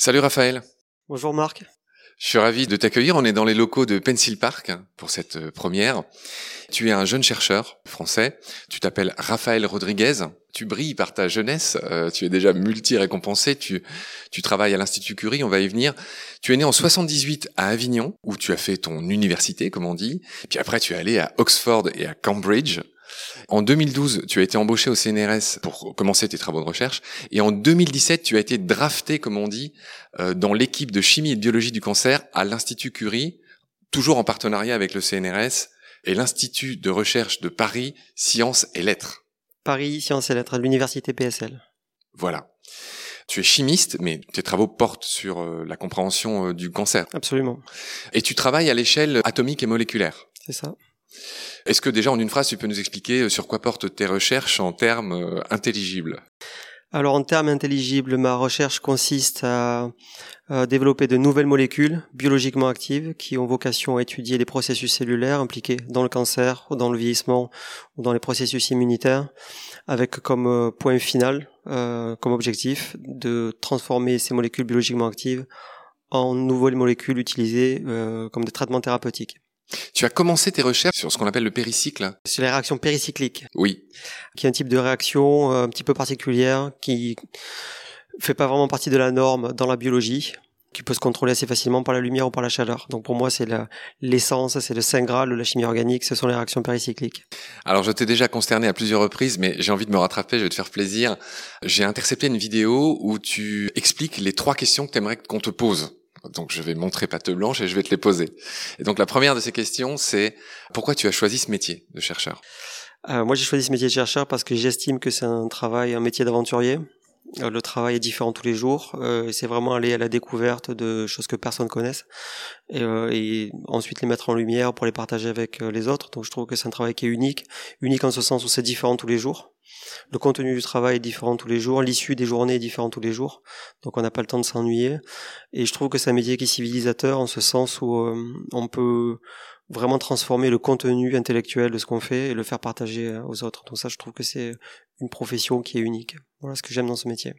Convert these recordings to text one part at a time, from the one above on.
Salut Raphaël. Bonjour Marc. Je suis ravi de t'accueillir. On est dans les locaux de Pencil Park pour cette euh, première. Tu es un jeune chercheur français. Tu t'appelles Raphaël Rodriguez. Tu brilles par ta jeunesse. Euh, tu es déjà multi-récompensé. Tu, tu travailles à l'Institut Curie. On va y venir. Tu es né en 78 à Avignon, où tu as fait ton université, comme on dit. Puis après, tu es allé à Oxford et à Cambridge. En 2012, tu as été embauché au CNRS pour commencer tes travaux de recherche. Et en 2017, tu as été drafté, comme on dit, euh, dans l'équipe de chimie et de biologie du cancer à l'Institut Curie, toujours en partenariat avec le CNRS et l'Institut de recherche de Paris, Sciences et Lettres. Paris, Sciences et Lettres, à l'Université PSL. Voilà. Tu es chimiste, mais tes travaux portent sur euh, la compréhension euh, du cancer. Absolument. Et tu travailles à l'échelle atomique et moléculaire. C'est ça. Est-ce que déjà en une phrase tu peux nous expliquer euh, sur quoi portent tes recherches en termes euh, intelligibles? Alors en termes intelligibles, ma recherche consiste à, développer de nouvelles molécules biologiquement actives qui ont vocation à étudier les processus cellulaires impliqués dans le cancer, dans le vieillissement ou dans les processus immunitaires, avec comme euh, point final, comme objectif, de transformer ces molécules biologiquement actives en nouvelles molécules utilisées comme des traitements thérapeutiques. Tu as commencé tes recherches sur ce qu'on appelle le péricycle. C'est les réactions péricycliques. Oui. Qui est un type de réaction euh, un petit peu particulière qui fait pas vraiment partie de la norme dans la biologie qui peut se contrôler assez facilement par la lumière ou par la chaleur. Donc pour moi, c'est l'essence, c'est le saint graal de la chimie organique, ce sont les réactions péricycliques. Alors je t'ai déjà consterné à plusieurs reprises, mais j'ai envie de me rattraper, je vais te faire plaisir. J'ai intercepté une vidéo où tu expliques les trois questions que tu aimerais qu'on te pose. Donc je vais montrer patte blanche et je vais te les poser. Et donc la première de ces questions, c'est pourquoi tu as choisi ce métier de chercheur? Euh, Moi j'ai choisi ce métier de chercheur parce que j'estime que c'est un travail, un métier d'aventurier. Euh, le travail est différent tous les jours. Euh, c'est vraiment aller à la découverte de choses que personne connaisse et, euh, et, ensuite les mettre en lumière pour les partager avec euh, les autres. Donc je trouve que c'est un travail qui est unique, unique en ce sens où c'est différent tous les jours. Le contenu du travail est différent tous les jours, l'issue des journées est différente tous les jours, donc on n'a pas le temps de s'ennuyer. Et je trouve que c'est un métier qui est civilisateur en ce sens où euh, on peut vraiment transformer le contenu intellectuel de ce qu'on fait et le faire partager euh, aux autres. Donc ça, je trouve que c'est une profession qui est unique. Voilà ce que j'aime dans ce métier.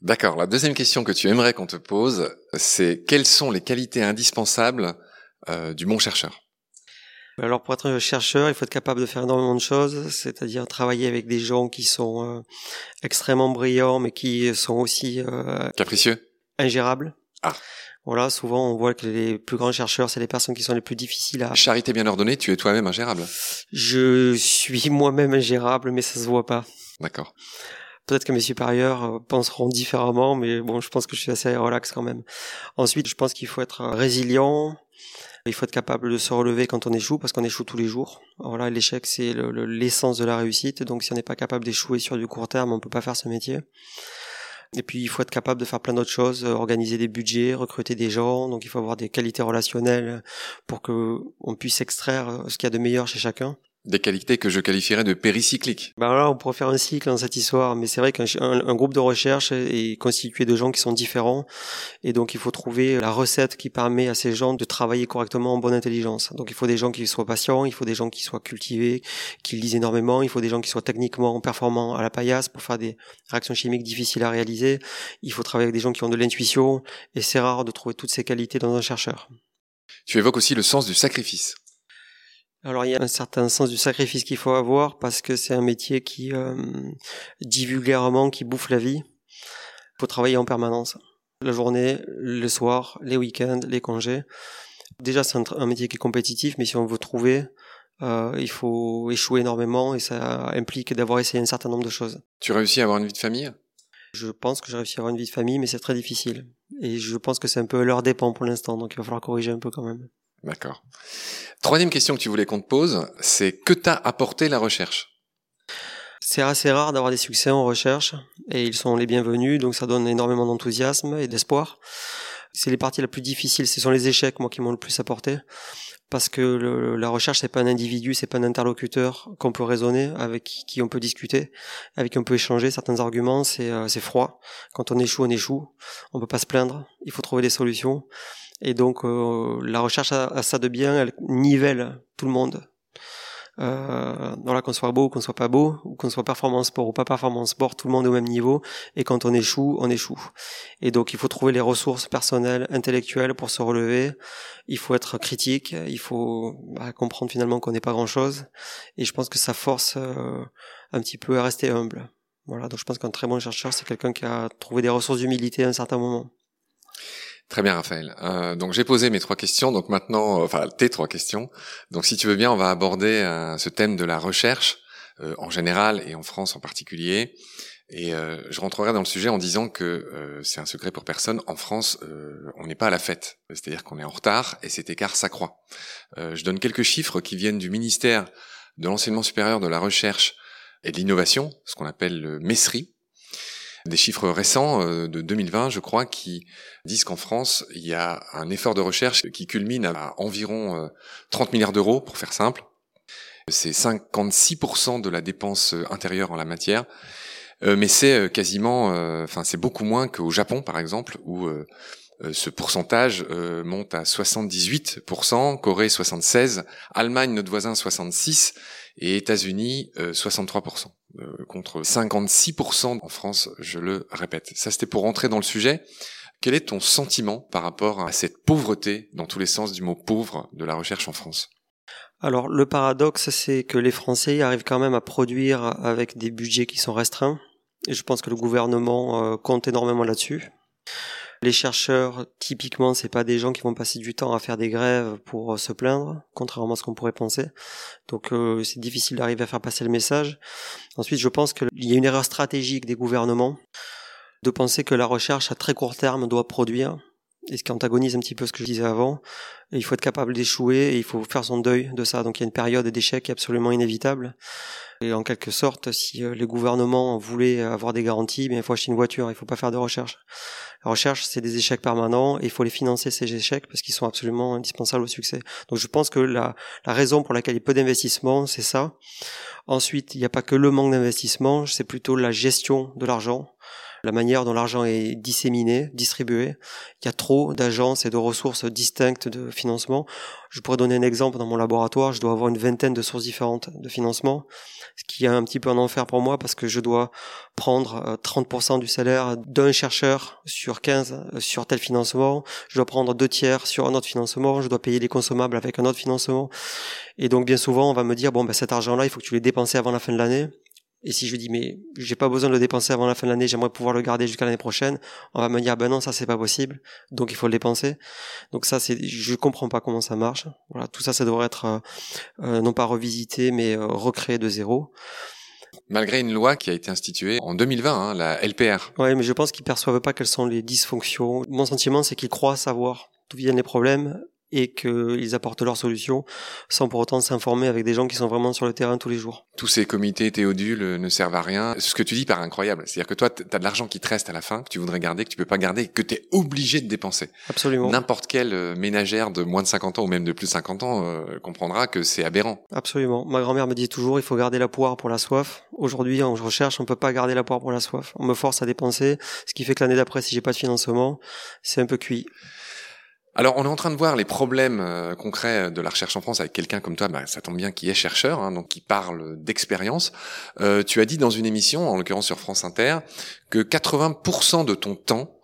D'accord. La deuxième question que tu aimerais qu'on te pose, c'est quelles sont les qualités indispensables euh, du bon chercheur? Alors pour être chercheur, il faut être capable de faire énormément de choses, c'est-à-dire travailler avec des gens qui sont euh, extrêmement brillants, mais qui sont aussi euh, capricieux, ingérables. Ah. Voilà, souvent on voit que les plus grands chercheurs, c'est les personnes qui sont les plus difficiles à. Charité bien ordonnée, tu es toi-même ingérable. Je suis moi-même ingérable, mais ça se voit pas. D'accord. Peut-être que mes supérieurs euh, penseront différemment, mais bon, je pense que je suis assez relax quand même. Ensuite, je pense qu'il faut être résilient, il faut être capable de se relever quand on échoue, parce qu'on échoue tous les jours. Voilà, l'échec, c'est l'essence de la réussite. Donc, si on n'est pas capable d'échouer sur du court terme, on peut pas faire ce métier. Et puis, il faut être capable de faire plein d'autres choses, organiser des budgets, recruter des gens. Donc, il faut avoir des qualités relationnelles pour que on puisse extraire ce qu'il y a de meilleur chez chacun des qualités que je qualifierais de péricycliques. Ben là, on pourrait faire un cycle dans cette histoire, mais c'est vrai qu'un un, groupe de recherche est constitué de gens qui sont différents, et donc il faut trouver la recette qui permet à ces gens de travailler correctement en bonne intelligence. Donc il faut des gens qui soient patients, il faut des gens qui soient cultivés, qui lisent énormément, il faut des gens qui soient techniquement performants à la paillasse pour faire des réactions chimiques difficiles à réaliser, il faut travailler avec des gens qui ont de l'intuition, et c'est rare de trouver toutes ces qualités dans un chercheur. Tu évoques aussi le sens du sacrifice. Alors il y a un certain sens du sacrifice qu'il faut avoir parce que c'est un métier qui euh, dit vulgairement qui bouffe la vie. Il faut travailler en permanence. La journée, le soir, les week-ends, les congés. Déjà c'est un, métier qui est compétitif, mais si on veut trouver, euh, il faut échouer énormément et ça implique d'avoir essayé un certain nombre de choses. Tu réussis à avoir une vie de famille? Je pense que j'ai réussi à avoir une vie de famille, mais c'est très difficile. Et je pense que c'est un peu leur dépend pour l'instant, donc il va falloir corriger un peu quand même. D'accord. Troisième question que tu voulais qu'on te pose, c'est que t'a apporté la recherche? C'est assez rare d'avoir des succès en recherche et ils sont les bienvenus, donc ça donne énormément d'enthousiasme et d'espoir. C'est les parties les plus difficiles, ce sont les échecs moi qui m'ont le plus apporté parce que la recherche c'est pas un individu, c'est pas un interlocuteur qu'on peut raisonner, avec qui on peut discuter, avec qui on peut échanger certains arguments. C'est euh, c'est froid. Quand on échoue, on échoue. On peut pas se plaindre. Il faut trouver des solutions. Et donc euh, la recherche a, ça de bien, elle nivelle tout le monde. Euh, voilà, qu'on soit beau ou qu'on soit pas beau, ou qu'on soit performance sport ou pas performance sport, tout le monde est au même niveau. Et quand on échoue, on échoue. Et donc, il faut trouver les ressources personnelles, intellectuelles pour se relever. Il faut être critique. Il faut bah, comprendre finalement qu'on n'est pas grand chose. Et je pense que ça force euh, un petit peu à rester humble. Voilà. Donc, je pense qu'un très bon chercheur, c'est quelqu'un qui a trouvé des ressources d'humilité à un certain moment. Très bien, Raphaël. Euh, donc j'ai posé mes trois questions. Donc maintenant, euh, enfin tes trois questions. Donc si tu veux bien, on va aborder euh, ce thème de la recherche euh, en général et en France en particulier. Et je rentrerai dans le sujet en disant que c'est un secret pour personne. En France, on n'est pas à la fête, c'est-à-dire qu'on est en retard et cet écart s'accroît. je donne quelques chiffres qui viennent du ministère de l'enseignement supérieur, de la recherche et de l'innovation, ce qu'on appelle le MESRI, des chiffres récents euh, de 2020, je crois, qui disent qu'en France, il y a un effort de recherche qui culmine à environ 30 euh, milliards d'euros, pour faire simple. C'est 56% de la dépense euh, intérieure en la matière, mais c'est quasiment, enfin c'est beaucoup moins qu'au Japon, par exemple, où ce pourcentage monte à 78%, Corée 76%, Allemagne, notre voisin 66%, et États-Unis 63%. Euh, contre 56% en France, je le répète. Ça, c'était pour rentrer dans le sujet. Quel est ton sentiment par rapport à cette pauvreté, dans tous les sens du mot pauvre, de la recherche en France? Alors, le paradoxe, c'est que les Français arrivent quand même à produire avec des budgets qui sont restreints. Et je pense que le gouvernement euh, compte énormément là-dessus. Les chercheurs, typiquement, c'est pas des gens qui vont passer du temps à faire des grèves pour euh, se plaindre, contrairement à ce qu'on pourrait penser. Donc euh, c'est difficile d'arriver à faire passer le message. Ensuite, je pense qu'il y a une erreur stratégique des gouvernements de penser que la recherche à très court terme doit produire, et ce qui antagonise un petit peu ce que je disais avant. il faut être capable d'échouer et il faut faire son deuil de ça. Donc il y a une période d'échec absolument inévitable. Et en quelque sorte, si euh, les gouvernements voulaient avoir des garanties, bien, il faut acheter une voiture, il faut pas faire de recherche. La recherche, c'est des échecs permanents et il faut les financer, ces échecs, parce qu'ils sont absolument indispensables au succès. Donc je pense que la, la raison pour laquelle il y a peu d'investissement, c'est ça. Ensuite, il n'y a pas que le manque d'investissement, c'est plutôt la gestion de l'argent la manière dont l'argent est disséminé, distribué. Il y a trop d'agences et de ressources distinctes de financement. Je pourrais donner un exemple dans mon laboratoire, je dois avoir une vingtaine de sources différentes de financement, ce qui est un petit peu un enfer pour moi parce que je dois prendre 30% euh, du salaire d'un chercheur sur 15 euh, sur tel financement, je dois prendre deux tiers sur un autre financement, je dois payer les consommables avec un autre financement. Et donc bien souvent, on va me dire, bon, ben, cet argent-là, il faut que tu l'aies dépensé avant la fin de l'année. Et si je dis mais j'ai pas besoin de le dépenser avant la fin de l'année, j'aimerais pouvoir le garder jusqu'à l'année prochaine, on va me dire ben non ça c'est pas possible, donc il faut le dépenser. Donc ça c'est je comprends pas comment ça marche. Voilà tout ça ça devrait être euh, euh, non pas revisité mais euh, recréé de zéro. Malgré une loi qui a été instituée en 2020, hein, la LPR. Oui, mais je pense qu'ils perçoivent pas quelles sont les dysfonctions. Mon sentiment, c'est qu'ils croient savoir d'où viennent les problèmes et qu'ils apportent leurs solutions sans pour autant s'informer avec des gens qui sont vraiment sur le terrain tous les jours. Tous ces comités théodules ne servent à rien. Ce que tu dis paraît incroyable. C'est-à-dire que toi, tu as de l'argent qui te reste à la fin, que tu voudrais garder, que tu peux pas garder, que tu es obligé de dépenser. Absolument. N'importe quelle euh, ménagère de moins de 50 ans ou même de plus de 50 ans euh, comprendra que c'est aberrant. Absolument. Ma grand-mère me dit toujours, il faut garder la poire pour la soif. Aujourd'hui, en recherche, on peut pas garder la poire pour la soif. On me force à dépenser, ce qui fait que l'année d'après, si j'ai pas de financement, c'est un peu cuit. Alors, on est en train de voir les problèmes euh, concrets de la recherche en France avec quelqu'un comme toi, bah, ça tombe bien, qui est chercheur, hein, donc qui parle d'expérience. Euh, tu as dit dans une émission, en l'occurrence sur France Inter, que 80% de ton temps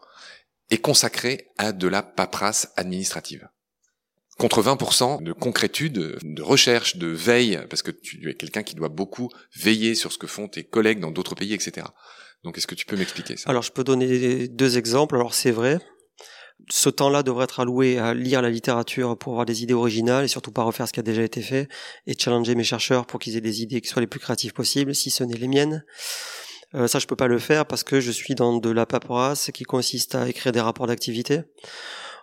est consacré à de la paperasse administrative. Contre 20% de concrétude, de recherche, de veille, parce que tu es quelqu'un qui doit beaucoup veiller sur ce que font tes collègues dans d'autres pays, etc. Donc, est-ce que tu peux m'expliquer ça? Alors, je peux donner deux exemples. Alors, c'est vrai, ce temps-là devrait être alloué à lire la littérature pour avoir des idées originales et surtout pas refaire ce qui a déjà été fait et challenger mes chercheurs pour qu'ils aient des idées qui soient les plus créatives possibles, si ce n'est les miennes. Euh, ça, je peux pas le faire parce que je suis dans de la paperasse qui consiste à écrire des rapports d'activité.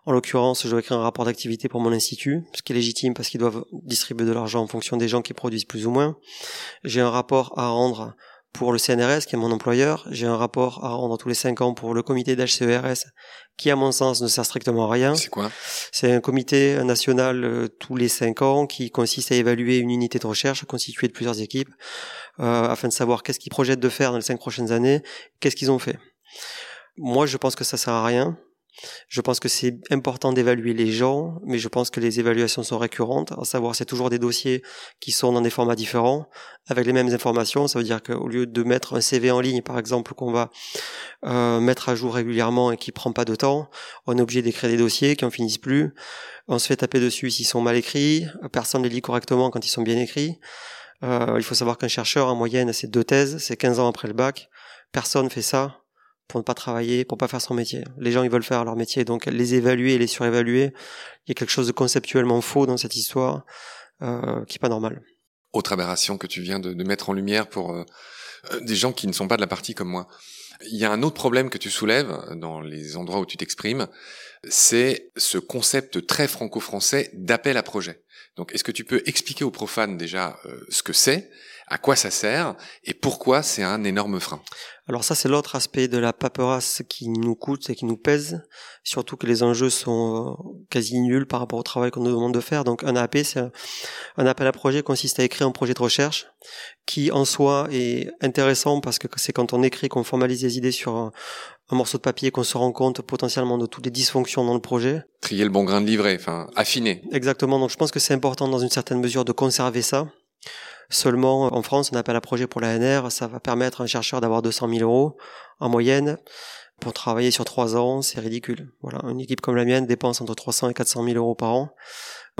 En l'occurrence, je dois écrire un rapport d'activité pour mon institut, ce qui est légitime parce qu'ils doivent distribuer de l'argent en fonction des gens qui produisent plus ou moins. J'ai un rapport à rendre pour le CNRS, qui est mon employeur. J'ai un rapport à rendre tous les cinq ans pour le comité d'HCERS, qui, à mon sens, ne sert strictement à rien. C'est quoi? C'est un comité national euh, tous les cinq ans qui consiste à évaluer une unité de recherche constituée de plusieurs équipes, euh, afin de savoir qu'est-ce qu'ils projettent de faire dans les cinq prochaines années, qu'est-ce qu'ils ont fait. Moi, je pense que ça sert à rien. Je pense que c'est important d'évaluer les gens, mais je pense que les évaluations sont récurrentes. À savoir, c'est toujours des dossiers qui sont dans des formats différents, avec les mêmes informations. Ça veut dire qu'au lieu de mettre un CV en ligne, par exemple, qu'on va euh, mettre à jour régulièrement et qui prend pas de temps, on est obligé d'écrire des dossiers qui en finissent plus. On se fait taper dessus s'ils sont mal écrits. Personne ne les lit correctement quand ils sont bien écrits. Euh, il faut savoir qu'un chercheur, en moyenne, c'est deux thèses, c'est 15 ans après le bac. Personne fait ça pour ne pas travailler, pour pas faire son métier. Les gens, ils veulent faire leur métier, donc les évaluer et les surévaluer, il y a quelque chose de conceptuellement faux dans cette histoire euh, qui est pas normal. Autre aberration que tu viens de, mettre en lumière pour euh, euh, des gens qui ne sont pas de la partie comme moi. Il y a un autre problème que tu soulèves dans les endroits où tu t'exprimes, c'est ce concept très franco-français d'appel à projet. Donc, est-ce que tu peux expliquer aux profanes déjà ce que c'est, à quoi ça sert et pourquoi c'est un énorme frein Alors ça, c'est l'autre aspect de la paperasse qui nous coûte et qui nous pèse, surtout que les enjeux sont euh, quasi nuls par rapport au travail qu'on nous demande de faire. Donc, un AP, c'est un appel à projet consiste à écrire un projet de recherche qui, en soi, est intéressant parce que c'est quand on écrit qu'on formalise les idées sur un, un morceau de papier qu'on se rend compte potentiellement de toutes les dysfonctions dans le projet. Trier le bon grain de livret, enfin affiner. Exactement, donc je pense que c'est important dans une certaine mesure de conserver ça. Seulement, en France, on appelle un projet pour l'ANR, ça va permettre à un chercheur d'avoir 200 000 euros en moyenne. Pour travailler sur trois ans, c'est ridicule. Voilà, une équipe comme la mienne dépense entre 300 et 400 000 euros par an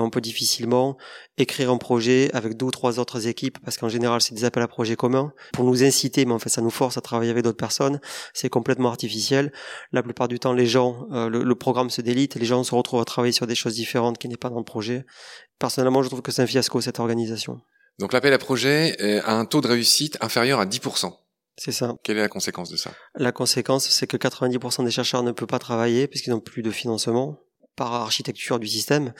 on peut difficilement écrire un projet avec deux ou trois autres équipes, parce qu'en général, c'est des appels à projets communs, pour nous inciter, mais en fait, ça nous force à travailler avec d'autres personnes. C'est complètement artificiel. La plupart du temps, les gens, euh, le, programme se délite, et les gens se retrouvent à travailler sur des choses différentes qui n'est pas dans le projet. Personnellement, je trouve que c'est un fiasco, cette organisation. Donc l'appel à projet a un taux de réussite inférieur à 10%. C'est ça. Quelle est la conséquence de ça? La conséquence, c'est que 90% des chercheurs ne peuvent pas travailler puisqu'ils n'ont plus de financement par architecture du système.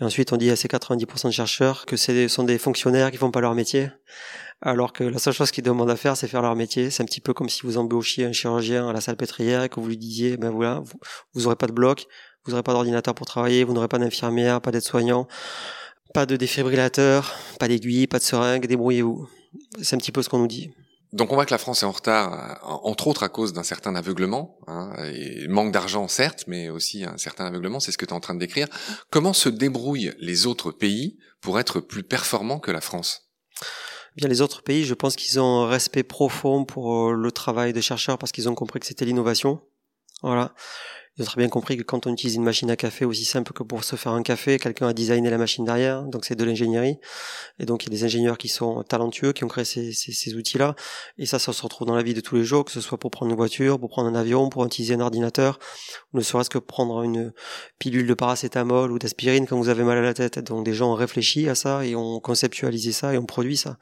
Et ensuite, on dit à ces 90% de chercheurs que ce sont des fonctionnaires qui font pas leur métier, alors que la seule chose qu'ils demandent à faire, c'est faire leur métier. C'est un petit peu comme si vous embauchiez un chirurgien à la salle pétrière et que vous lui disiez, ben voilà, vous, vous aurez pas de bloc, vous aurez pas d'ordinateur pour travailler, vous n'aurez pas d'infirmière, pas d'aide-soignant, pas de défibrillateur, pas d'aiguille, pas de seringue, débrouillez-vous. C'est un petit peu ce qu'on nous dit. Donc on voit que la France est en retard, euh, entre autres à cause d'un certain aveuglement, hein, et manque d'argent certes, mais aussi un certain aveuglement, c'est ce que tu es en train de décrire. Comment se débrouillent les autres pays pour être plus performants que la France? Bien, les autres pays, je pense qu'ils ont un respect profond pour euh, le travail des chercheurs parce qu'ils ont compris que c'était l'innovation. Voilà. Ont très bien compris que quand on utilise une machine à café aussi simple que pour se faire un café, quelqu'un a designé la machine derrière, donc c'est de l'ingénierie. Et donc il y a des ingénieurs qui sont talentueux, qui ont créé ces, outils-là. Et ça, ça se retrouve dans la vie de tous les jours, que ce soit pour prendre une voiture, pour prendre un avion, pour utiliser un ordinateur, ne serait-ce que prendre une pilule de paracétamol ou d'aspirine quand vous avez mal à la tête. Donc des gens ont réfléchi à ça et ont conceptualisé ça et ont produit ça.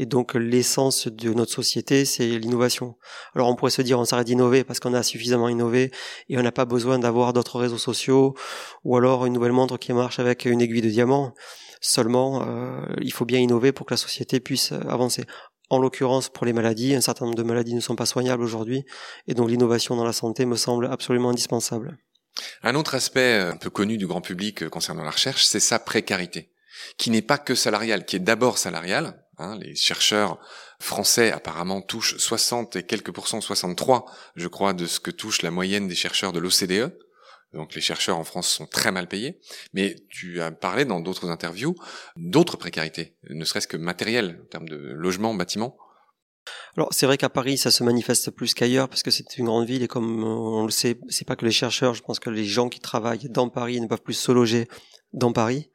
Et donc l'essence de notre société, c'est l'innovation. Alors on pourrait se dire on s'arrête d'innover parce qu'on a suffisamment innové et on n'a pas besoin d'avoir d'autres réseaux sociaux ou alors une nouvelle montre qui marche avec une aiguille de diamant. Seulement, euh, il faut bien innover pour que la société puisse avancer. En l'occurrence, pour les maladies, un certain nombre de maladies ne sont pas soignables aujourd'hui, et donc l'innovation dans la santé me semble absolument indispensable. Un autre aspect un peu connu du grand public concernant la recherche, c'est sa précarité, qui n'est pas que salariale, qui est d'abord salariale. Hein, les chercheurs français apparemment touchent 60 et quelques pourcents, 63, je crois, de ce que touche la moyenne des chercheurs de l'OCDE. Donc les chercheurs en France sont très mal payés. Mais tu as parlé dans d'autres interviews d'autres précarités, ne serait-ce que matérielles, en termes de logement, bâtiment. Alors c'est vrai qu'à Paris ça se manifeste plus qu'ailleurs parce que c'est une grande ville et comme on le sait, c'est pas que les chercheurs, je pense que les gens qui travaillent dans Paris ne peuvent plus se loger dans Paris.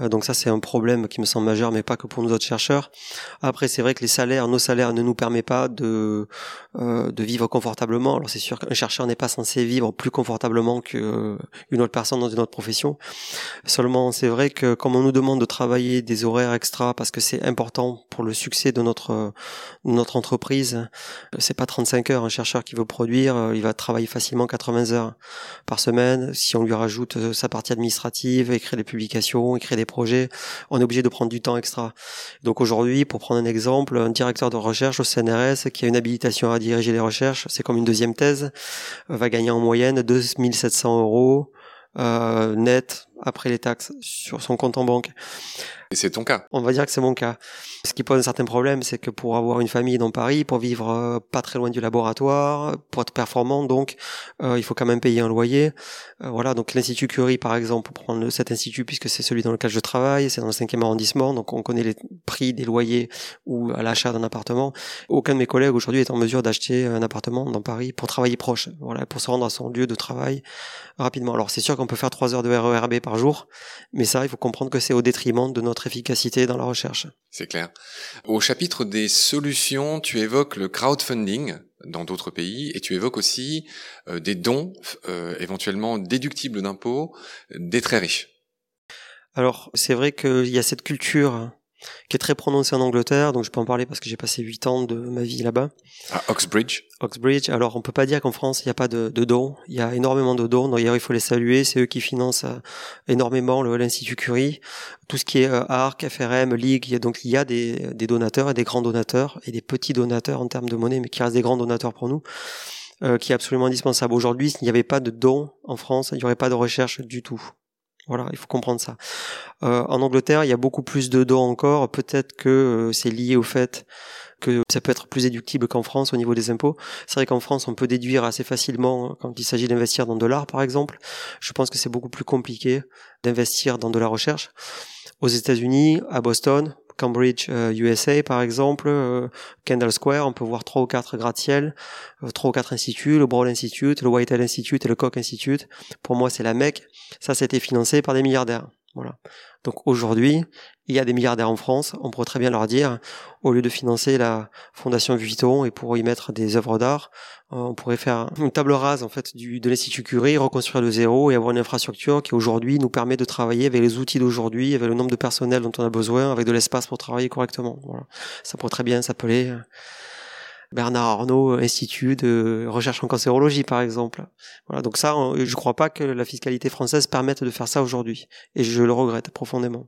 Euh, donc ça c'est un problème qui me semble majeur, mais pas que pour nous autres chercheurs. Après c'est vrai que les salaires, nos salaires ne nous permettent pas de euh, de vivre confortablement. Alors c'est sûr qu'un chercheur n'est pas censé vivre plus confortablement qu'une autre personne dans une autre profession. Seulement c'est vrai que comme on nous demande de travailler des horaires extra parce que c'est important pour le succès de notre notre entreprise, c'est pas 35 heures un chercheur qui veut produire, il va travailler facilement 80 heures par semaine. Si on lui rajoute sa partie administrative, écrire des publications, écrire des projets, on est obligé de prendre du temps extra. Donc aujourd'hui, pour prendre un exemple, un directeur de recherche au CNRS qui a une habilitation à diriger les recherches, c'est comme une deuxième thèse, va gagner en moyenne 2700 euros euh, net après les taxes sur son compte en banque. Et c'est ton cas. On va dire que c'est mon cas. Ce qui pose un certain problème, c'est que pour avoir une famille dans Paris, pour vivre euh, pas très loin du laboratoire, pour être performant, donc euh, il faut quand même payer un loyer. Euh, voilà, donc l'Institut Curie, par exemple, pour prendre cet institut, puisque c'est celui dans lequel je travaille, c'est dans le 5e arrondissement, donc on connaît les prix des loyers ou à l'achat d'un appartement. Aucun de mes collègues aujourd'hui est en mesure d'acheter un appartement dans Paris pour travailler proche, voilà, pour se rendre à son lieu de travail rapidement. Alors c'est sûr qu'on peut faire trois heures de RERB par jour, mais ça, il faut comprendre que c'est au détriment de notre efficacité dans la recherche. C'est clair. Au chapitre des solutions, tu évoques le crowdfunding dans d'autres pays et tu évoques aussi euh, des dons euh, éventuellement déductibles d'impôts des très riches. Alors c'est vrai qu'il y a cette culture qui est très prononcé en Angleterre, donc je peux en parler parce que j'ai passé 8 ans de ma vie là-bas. À Oxbridge Oxbridge, alors on peut pas dire qu'en France il n'y a pas de, de, dons, il y a énormément de dons, d'ailleurs il faut les saluer, c'est eux qui financent euh, énormément l'Institut Curie, tout ce qui est euh, ARC, FRM, Ligue, donc il y a des, des donateurs et des grands donateurs, et des petits donateurs en termes de monnaie, mais qui restent des grands donateurs pour nous. Euh, qui est absolument indispensable. Aujourd'hui, s'il n'y avait pas de dons en France, il n'y aurait pas de recherche du tout. Voilà, il faut comprendre ça. Euh, en Angleterre, il y a beaucoup plus de dons encore. Peut-être que euh, c'est lié au fait que ça peut être plus déductible qu'en France au niveau des impôts. C'est vrai qu'en France, on peut déduire assez facilement quand il s'agit d'investir dans de l'art, par exemple. Je pense que c'est beaucoup plus compliqué d'investir dans de la recherche. Aux États-Unis, à Boston, Cambridge USA euh, par exemple, euh, Kendall Square, on peut voir trois ou quatre gratte-ciel, euh, trois ou quatre instituts, le Broad Institute, le Whitehall Institute et le Koch Institute. Pour moi, c'est la Mecque. Ça, c'était financé par des milliardaires. Voilà. Donc aujourd'hui, il y a des milliardaires en France, on pourrait très bien leur dire, au lieu de financer la Fondation Vuitton et pour y mettre des œuvres d'art, euh, on pourrait faire une table rase en fait de l'Institut Curie, reconstruire de zéro et avoir une infrastructure qui aujourd'hui nous permet de travailler avec les outils d'aujourd'hui, avec le nombre de personnel dont on a besoin, avec de l'espace pour travailler correctement. Voilà. Ça pourrait très bien s'appeler euh, Bernard Arnault Institut de recherche en cancérologie par exemple. Voilà, donc ça, je crois pas que la fiscalité française permette de faire ça aujourd'hui, et je le regrette profondément.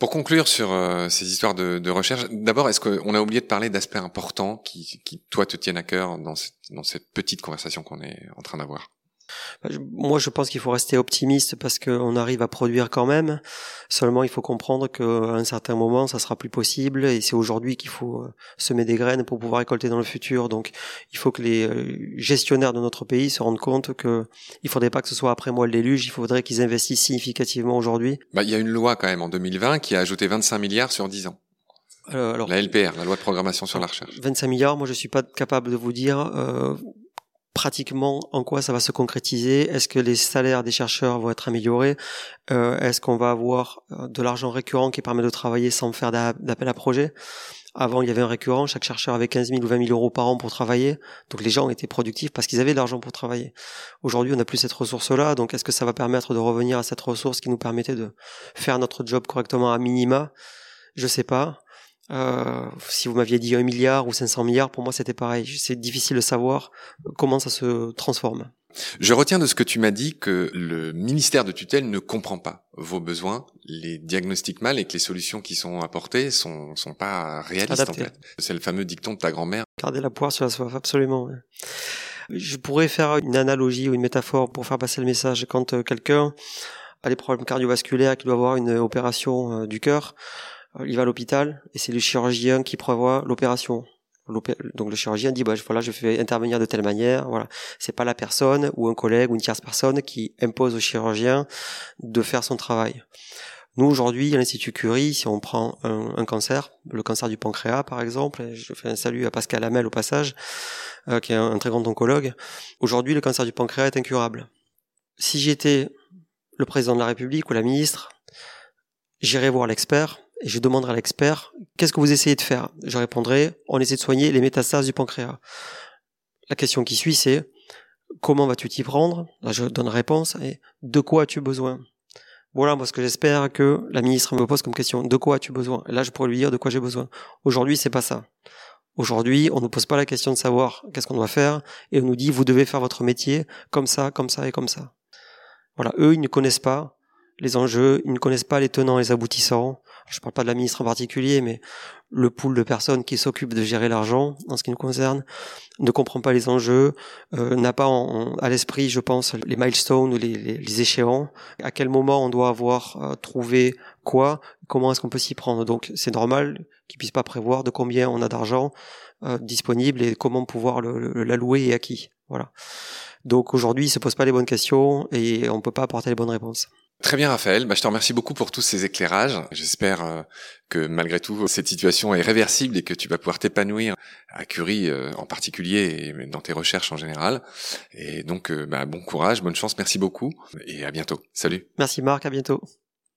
Pour conclure sur euh, ces histoires de, recherche, d'abord, est-ce qu'on a oublié de parler d'aspects importants qui, qui, toi, te tiennent à cœur dans cette, petite conversation qu'on est en train d'avoir? Moi, je pense qu'il faut rester optimiste parce qu'on arrive à produire quand même. Seulement, il faut comprendre qu'à un certain moment, ça sera plus possible et c'est aujourd'hui qu'il faut euh, semer des graines pour pouvoir récolter dans le futur. Donc, il faut que les euh, gestionnaires de notre pays se rendent compte que il faudrait pas que ce soit après moi le déluge. Il faudrait qu'ils investissent significativement aujourd'hui. Bah, il y a une loi quand même en 2020 qui a ajouté 25 milliards sur 10 ans. Euh, alors, la LPR, la loi de programmation sur la recherche. 25 milliards, moi je suis pas capable de vous dire euh, pratiquement en quoi ça va se concrétiser? Est-ce que les salaires des chercheurs vont être améliorés? Euh, Est-ce qu'on va avoir euh, de l'argent récurrent qui permet de travailler sans faire d'appel à projet? Avant, il y avait un récurrent, chaque chercheur avait 15 000 ou 20 000 euros par an pour travailler, donc les gens étaient productifs parce qu'ils avaient de l'argent pour travailler. Aujourd'hui, on n'a plus cette ressource-là, donc est-ce que ça va permettre de revenir à cette ressource qui nous permettait de faire notre job correctement à minima? Je sais pas. Euh, si vous m'aviez dit un milliard ou 500 milliards, pour moi c'était pareil. C'est difficile de savoir comment ça se transforme. Je retiens de ce que tu m'as dit que le ministère de tutelle ne comprend pas vos besoins, les diagnostics mal et que les solutions qui sont apportées sont, sont pas réalistes en fait. C'est le fameux dicton de ta grand-mère. Garder la poire sur la soif, absolument. Je pourrais faire une analogie ou une métaphore pour faire passer le message. Quand euh, quelqu'un a des problèmes cardiovasculaires, qui doit avoir une opération euh, du cœur, euh, il va à l'hôpital et c'est le chirurgien qui prévoit l'opération. Donc le chirurgien dit bah voilà je vais intervenir de telle manière voilà c'est pas la personne ou un collègue ou une tierce personne qui impose au chirurgien de faire son travail. Nous aujourd'hui à l'institut Curie si on prend un, cancer le cancer du pancréas par exemple je fais un salut à Pascal Hamel au passage euh, qui est un, un très grand oncologue aujourd'hui le cancer du pancréas est incurable. Si j'étais le président de la République ou la ministre j'irais voir l'expert je demanderai à l'expert qu'est-ce que vous essayez de faire? Je répondrai on essaie de soigner les métastases du pancréas. La question qui suit c'est comment vas-tu t'y prendre? Là je donne réponse et de quoi as-tu besoin? Voilà moi ce que j'espère que la ministre me pose comme question de quoi as-tu besoin? Et là je pourrais lui dire de quoi j'ai besoin. Aujourd'hui c'est pas ça. Aujourd'hui, on ne pose pas la question de savoir qu'est-ce qu'on doit faire et on nous dit vous devez faire votre métier comme ça, comme ça et comme ça. Voilà, eux ils ne connaissent pas les enjeux, ils ne connaissent pas les tenants et les aboutissants. Je parle pas de la ministre en particulier, mais le pool de personnes qui s'occupent de gérer l'argent, en ce qui nous concerne, ne comprend pas les enjeux, euh, n'a pas à l'esprit, je pense, les milestones ou les, les, échéants, à quel moment on doit avoir euh, trouvé quoi, comment est-ce qu'on peut s'y prendre? Donc c'est normal qu'ils puissent pas prévoir de combien on a d'argent euh, disponible et comment pouvoir l'allouer et à qui. Voilà. Donc aujourd'hui, il se pose pas les bonnes questions et on peut pas apporter les bonnes réponses. Très bien Raphaël, bah, je te remercie beaucoup pour tous ces éclairages. J'espère euh, que malgré tout cette situation est réversible et que tu vas pouvoir t'épanouir à Curie euh, en particulier et dans tes recherches en général. Et donc bah, bon courage, bonne chance, merci beaucoup et à bientôt. Salut. Merci Marc, à bientôt.